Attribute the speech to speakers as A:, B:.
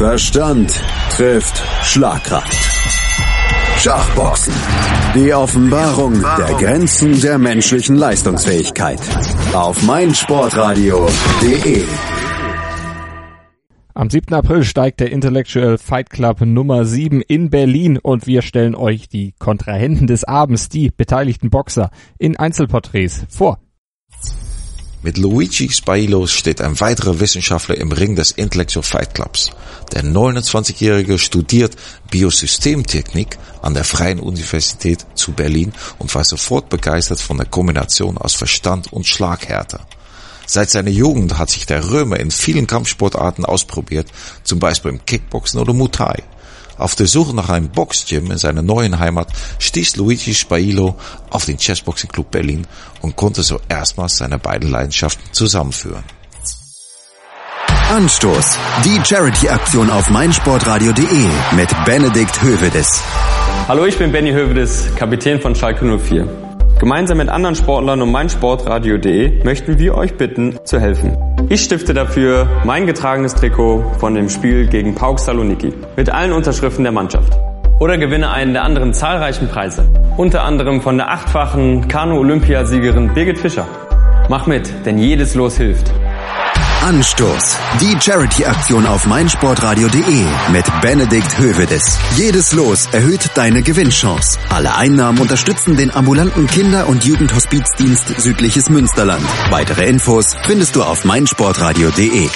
A: Verstand trifft Schlagkraft. Schachboxen. Die Offenbarung der Grenzen der menschlichen Leistungsfähigkeit. Auf meinsportradio.de.
B: Am 7. April steigt der Intellectual Fight Club Nummer 7 in Berlin und wir stellen euch die Kontrahenten des Abends, die beteiligten Boxer, in Einzelporträts vor.
C: Mit Luigi Spailo steht ein weiterer Wissenschaftler im Ring des Intellectual Fight Clubs. Der 29-Jährige studiert Biosystemtechnik an der Freien Universität zu Berlin und war sofort begeistert von der Kombination aus Verstand und Schlaghärte. Seit seiner Jugend hat sich der Römer in vielen Kampfsportarten ausprobiert, zum Beispiel im Kickboxen oder Muay. Auf der Suche nach einem Boxgym in seiner neuen Heimat stieß Luigi Spailo auf den Chessboxing Club Berlin und konnte so erstmals seine beiden Leidenschaften zusammenführen.
A: Anstoß. Die Charity-Aktion auf meinsportradio.de mit Benedikt Hövedes.
D: Hallo, ich bin Benny Hövedes, Kapitän von Schalke 04. Gemeinsam mit anderen Sportlern und meinsportradio.de möchten wir euch bitten, zu helfen. Ich stifte dafür mein getragenes Trikot von dem Spiel gegen Pauk Saloniki mit allen Unterschriften der Mannschaft. Oder gewinne einen der anderen zahlreichen Preise. Unter anderem von der achtfachen Kanu-Olympiasiegerin Birgit Fischer. Mach mit, denn jedes Los hilft.
A: Anstoß. Die Charity-Aktion auf meinsportradio.de mit Benedikt Hövedes. Jedes Los erhöht deine Gewinnchance. Alle Einnahmen unterstützen den ambulanten Kinder- und Jugendhospizdienst Südliches Münsterland. Weitere Infos findest du auf meinsportradio.de.